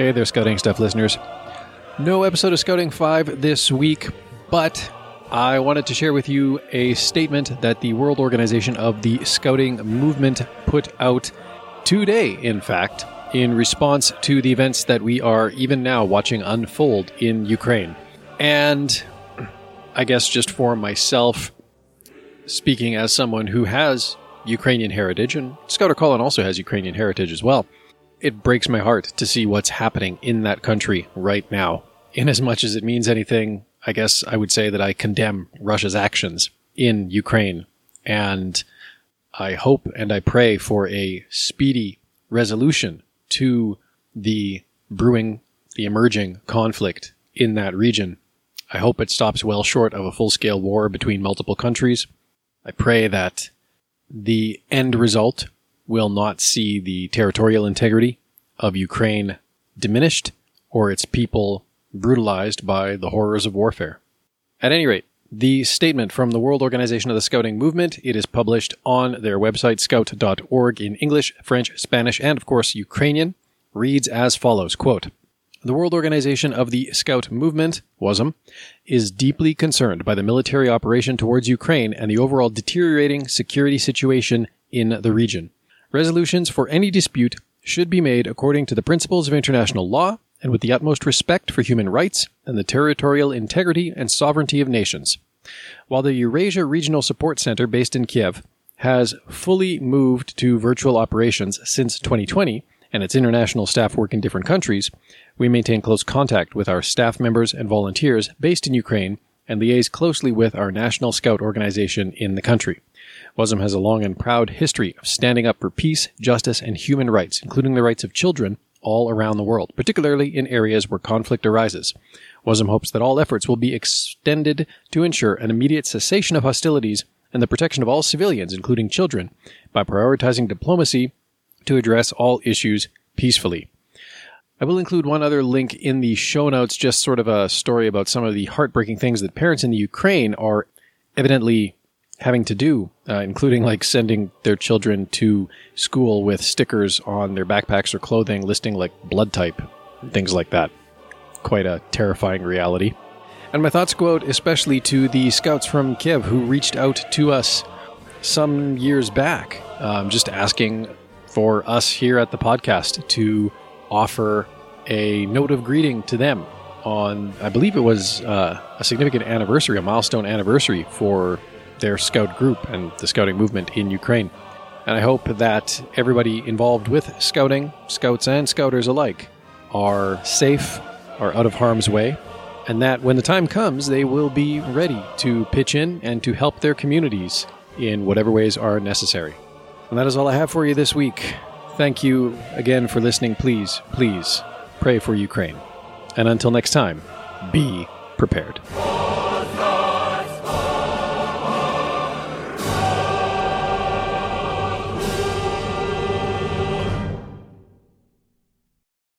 Hey there, Scouting Stuff listeners. No episode of Scouting 5 this week, but I wanted to share with you a statement that the World Organization of the Scouting Movement put out today, in fact, in response to the events that we are even now watching unfold in Ukraine. And I guess just for myself, speaking as someone who has Ukrainian heritage, and Scouter Colin also has Ukrainian heritage as well, it breaks my heart to see what's happening in that country right now. In as much as it means anything, I guess I would say that I condemn Russia's actions in Ukraine. And I hope and I pray for a speedy resolution to the brewing, the emerging conflict in that region. I hope it stops well short of a full scale war between multiple countries. I pray that the end result will not see the territorial integrity of Ukraine diminished or its people brutalized by the horrors of warfare. At any rate, the statement from the World Organization of the Scouting Movement, it is published on their website scout.org in English, French, Spanish, and of course Ukrainian, reads as follows, quote, the World Organization of the Scout Movement, WOSM, is deeply concerned by the military operation towards Ukraine and the overall deteriorating security situation in the region. Resolutions for any dispute should be made according to the principles of international law and with the utmost respect for human rights and the territorial integrity and sovereignty of nations. While the Eurasia Regional Support Center based in Kiev has fully moved to virtual operations since 2020 and its international staff work in different countries, we maintain close contact with our staff members and volunteers based in Ukraine and liaise closely with our National Scout organization in the country. WOSM has a long and proud history of standing up for peace, justice, and human rights, including the rights of children all around the world, particularly in areas where conflict arises. WOSM hopes that all efforts will be extended to ensure an immediate cessation of hostilities and the protection of all civilians, including children, by prioritizing diplomacy to address all issues peacefully. I will include one other link in the show notes, just sort of a story about some of the heartbreaking things that parents in the Ukraine are evidently having to do, uh, including like sending their children to school with stickers on their backpacks or clothing listing like blood type, things like that. Quite a terrifying reality. And my thoughts go out especially to the scouts from Kiev who reached out to us some years back, um, just asking for us here at the podcast to offer a note of greeting to them on, I believe it was uh, a significant anniversary, a milestone anniversary for their scout group and the scouting movement in Ukraine. And I hope that everybody involved with scouting, scouts and scouters alike, are safe, are out of harm's way, and that when the time comes, they will be ready to pitch in and to help their communities in whatever ways are necessary. And that is all I have for you this week. Thank you again for listening. Please, please pray for Ukraine. And until next time, be prepared.